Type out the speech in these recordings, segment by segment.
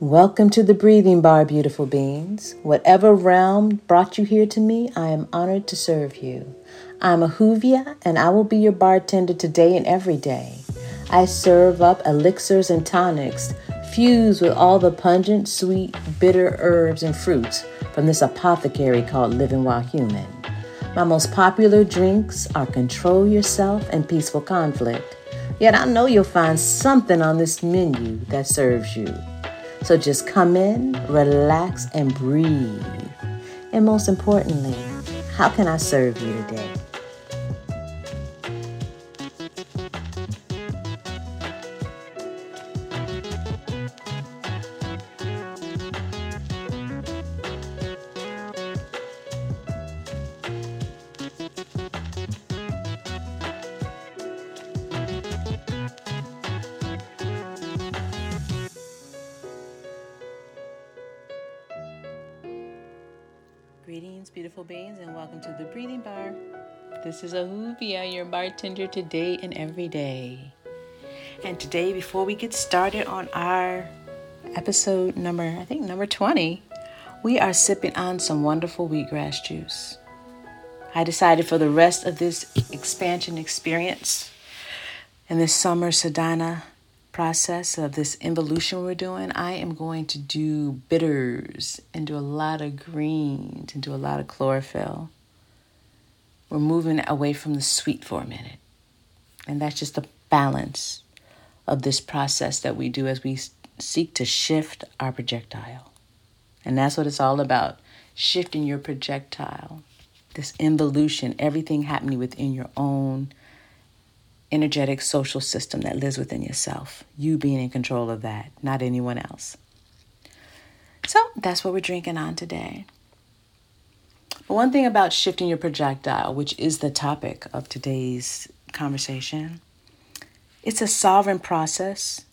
Welcome to the Breathing Bar, beautiful beings. Whatever realm brought you here to me, I am honored to serve you. I'm Ahuvia, and I will be your bartender today and every day. I serve up elixirs and tonics fused with all the pungent, sweet, bitter herbs and fruits from this apothecary called Living While Human. My most popular drinks are Control Yourself and Peaceful Conflict. Yet I know you'll find something on this menu that serves you. So just come in, relax, and breathe. And most importantly, how can I serve you today? Greetings, beautiful beings, and welcome to the Breathing Bar. This is Ahuvia, your bartender today and every day. And today, before we get started on our episode number, I think number 20, we are sipping on some wonderful wheatgrass juice. I decided for the rest of this expansion experience in this summer sadhana process of this involution we're doing, I am going to do bitters and do a lot of greens and do a lot of chlorophyll. We're moving away from the sweet for a minute. And that's just the balance of this process that we do as we seek to shift our projectile. And that's what it's all about shifting your projectile, this involution, everything happening within your own energetic social system that lives within yourself. You being in control of that, not anyone else. So that's what we're drinking on today. But one thing about shifting your projectile, which is the topic of today's conversation, it's a sovereign process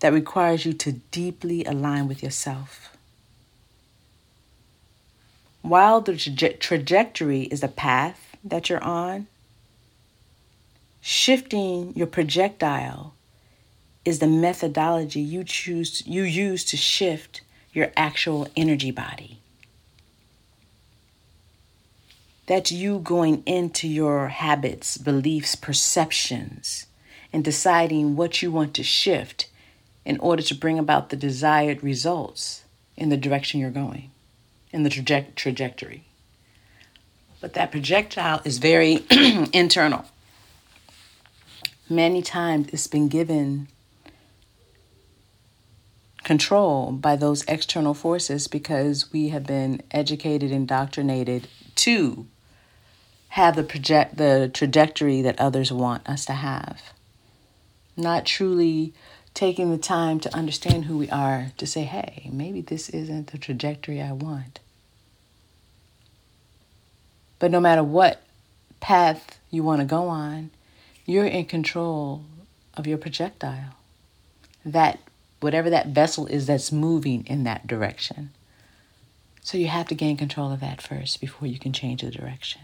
that requires you to deeply align with yourself. While the tra- trajectory is a path that you're on, Shifting your projectile is the methodology you choose you use to shift your actual energy body. That's you going into your habits, beliefs, perceptions, and deciding what you want to shift in order to bring about the desired results in the direction you're going, in the traje- trajectory. But that projectile is very internal many times it's been given control by those external forces because we have been educated, indoctrinated to have the project the trajectory that others want us to have. Not truly taking the time to understand who we are to say, hey, maybe this isn't the trajectory I want. But no matter what path you want to go on, you're in control of your projectile. That whatever that vessel is that's moving in that direction. So you have to gain control of that first before you can change the direction.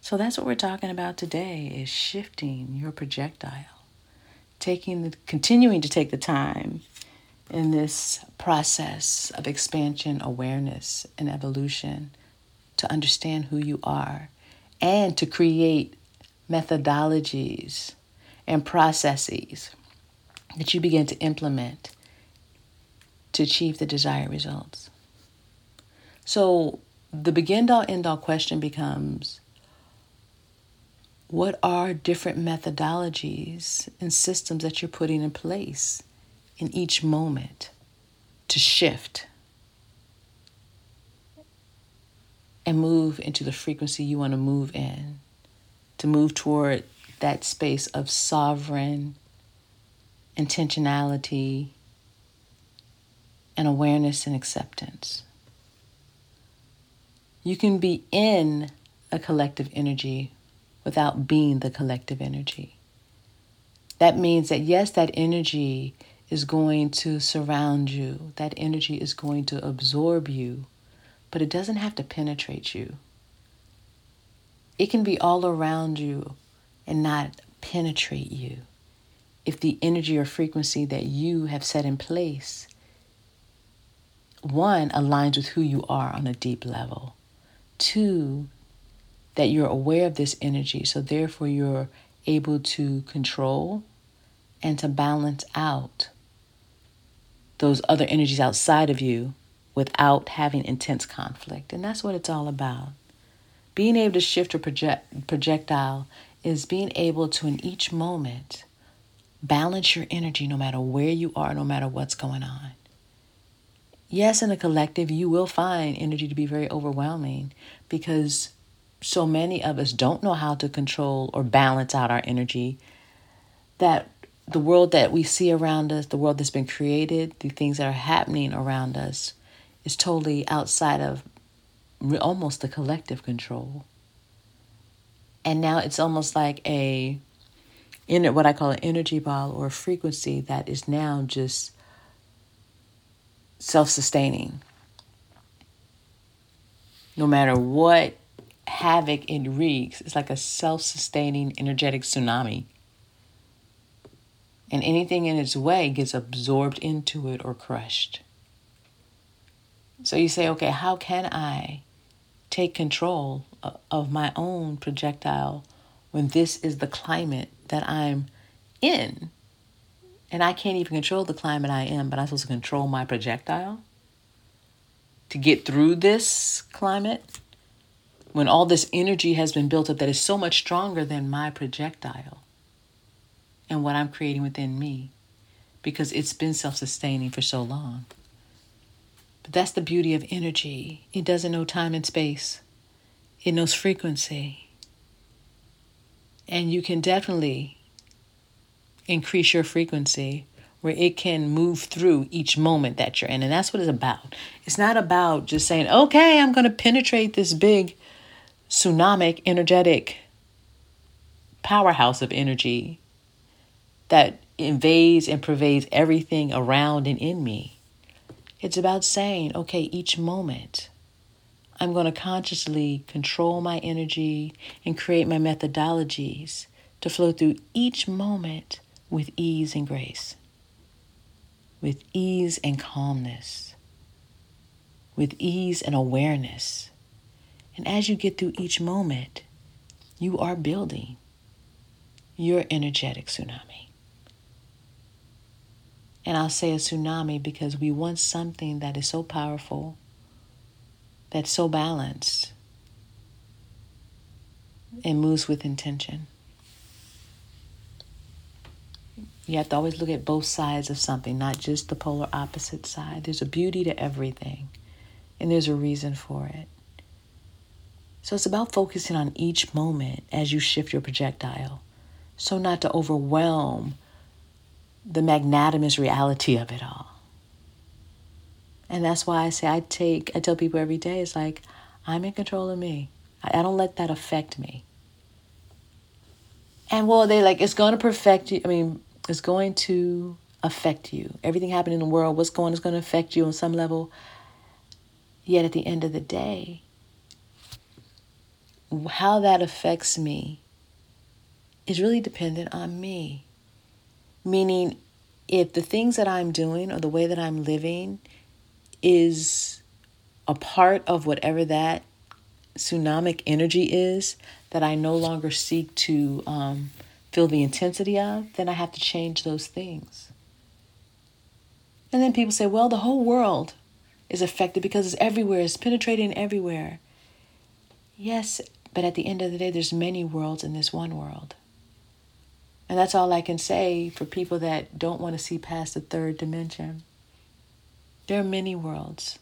So that's what we're talking about today is shifting your projectile. Taking the continuing to take the time in this process of expansion, awareness, and evolution to understand who you are and to create methodologies and processes that you begin to implement to achieve the desired results. So, the begin all end all question becomes what are different methodologies and systems that you're putting in place in each moment to shift and move into the frequency you want to move in? To move toward that space of sovereign intentionality and awareness and acceptance. You can be in a collective energy without being the collective energy. That means that, yes, that energy is going to surround you, that energy is going to absorb you, but it doesn't have to penetrate you. It can be all around you and not penetrate you if the energy or frequency that you have set in place one, aligns with who you are on a deep level. Two, that you're aware of this energy, so therefore you're able to control and to balance out those other energies outside of you without having intense conflict. And that's what it's all about. Being able to shift a project, projectile is being able to, in each moment, balance your energy no matter where you are, no matter what's going on. Yes, in a collective, you will find energy to be very overwhelming because so many of us don't know how to control or balance out our energy that the world that we see around us, the world that's been created, the things that are happening around us, is totally outside of almost the collective control. And now it's almost like a in what I call an energy ball or a frequency that is now just self-sustaining. No matter what havoc it wreaks, it's like a self-sustaining energetic tsunami. And anything in its way gets absorbed into it or crushed. So you say, okay, how can I take control uh, of my own projectile when this is the climate that I'm in? And I can't even control the climate I am, but I'm supposed to control my projectile to get through this climate when all this energy has been built up that is so much stronger than my projectile and what I'm creating within me because it's been self sustaining for so long. But that's the beauty of energy. It doesn't know time and space, it knows frequency. And you can definitely increase your frequency where it can move through each moment that you're in. And that's what it's about. It's not about just saying, okay, I'm going to penetrate this big tsunamic, energetic powerhouse of energy that invades and pervades everything around and in me. It's about saying, okay, each moment, I'm going to consciously control my energy and create my methodologies to flow through each moment with ease and grace, with ease and calmness, with ease and awareness. And as you get through each moment, you are building your energetic tsunami. And I'll say a tsunami because we want something that is so powerful, that's so balanced, and moves with intention. You have to always look at both sides of something, not just the polar opposite side. There's a beauty to everything, and there's a reason for it. So it's about focusing on each moment as you shift your projectile, so not to overwhelm the magnanimous reality of it all. And that's why I say I take, I tell people every day, it's like, I'm in control of me. I, I don't let that affect me. And well, they like, it's going to perfect you. I mean, it's going to affect you. Everything happening in the world, what's going is going to affect you on some level. Yet at the end of the day, how that affects me is really dependent on me. Meaning, if the things that I'm doing or the way that I'm living is a part of whatever that tsunamic energy is that I no longer seek to um, feel the intensity of, then I have to change those things. And then people say, well, the whole world is affected because it's everywhere, it's penetrating everywhere. Yes, but at the end of the day, there's many worlds in this one world. And that's all I can say for people that don't want to see past the third dimension. There are many worlds.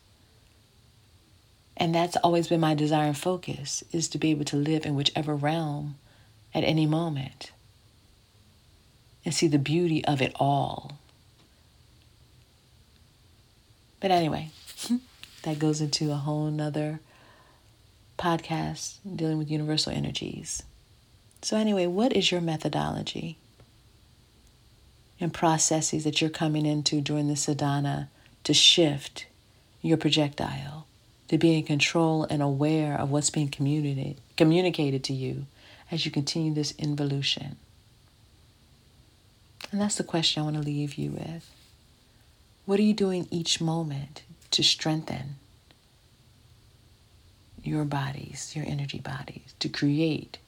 And that's always been my desire and focus is to be able to live in whichever realm at any moment and see the beauty of it all. But anyway, that goes into a whole nother podcast dealing with universal energies. So, anyway, what is your methodology and processes that you're coming into during the sadhana to shift your projectile, to be in control and aware of what's being communicated, communicated to you as you continue this involution? And that's the question I want to leave you with. What are you doing each moment? to strengthen your bodies, your energy bodies, to create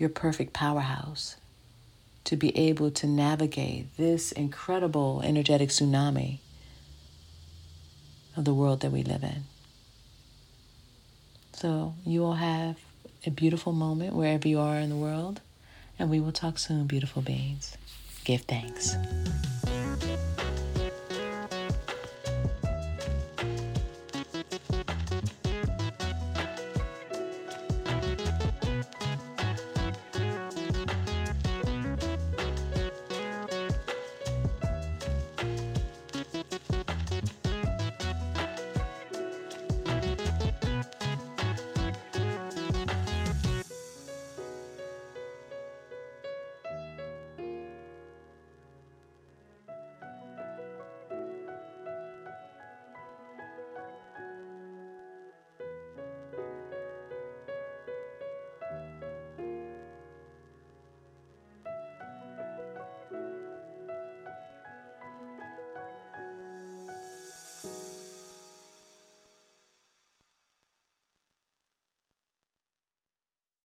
your perfect powerhouse, to be able to navigate this incredible energetic tsunami of the world that we live in. So, you will have a beautiful moment wherever you are in the world, and we will talk soon, beautiful beings. Give thanks.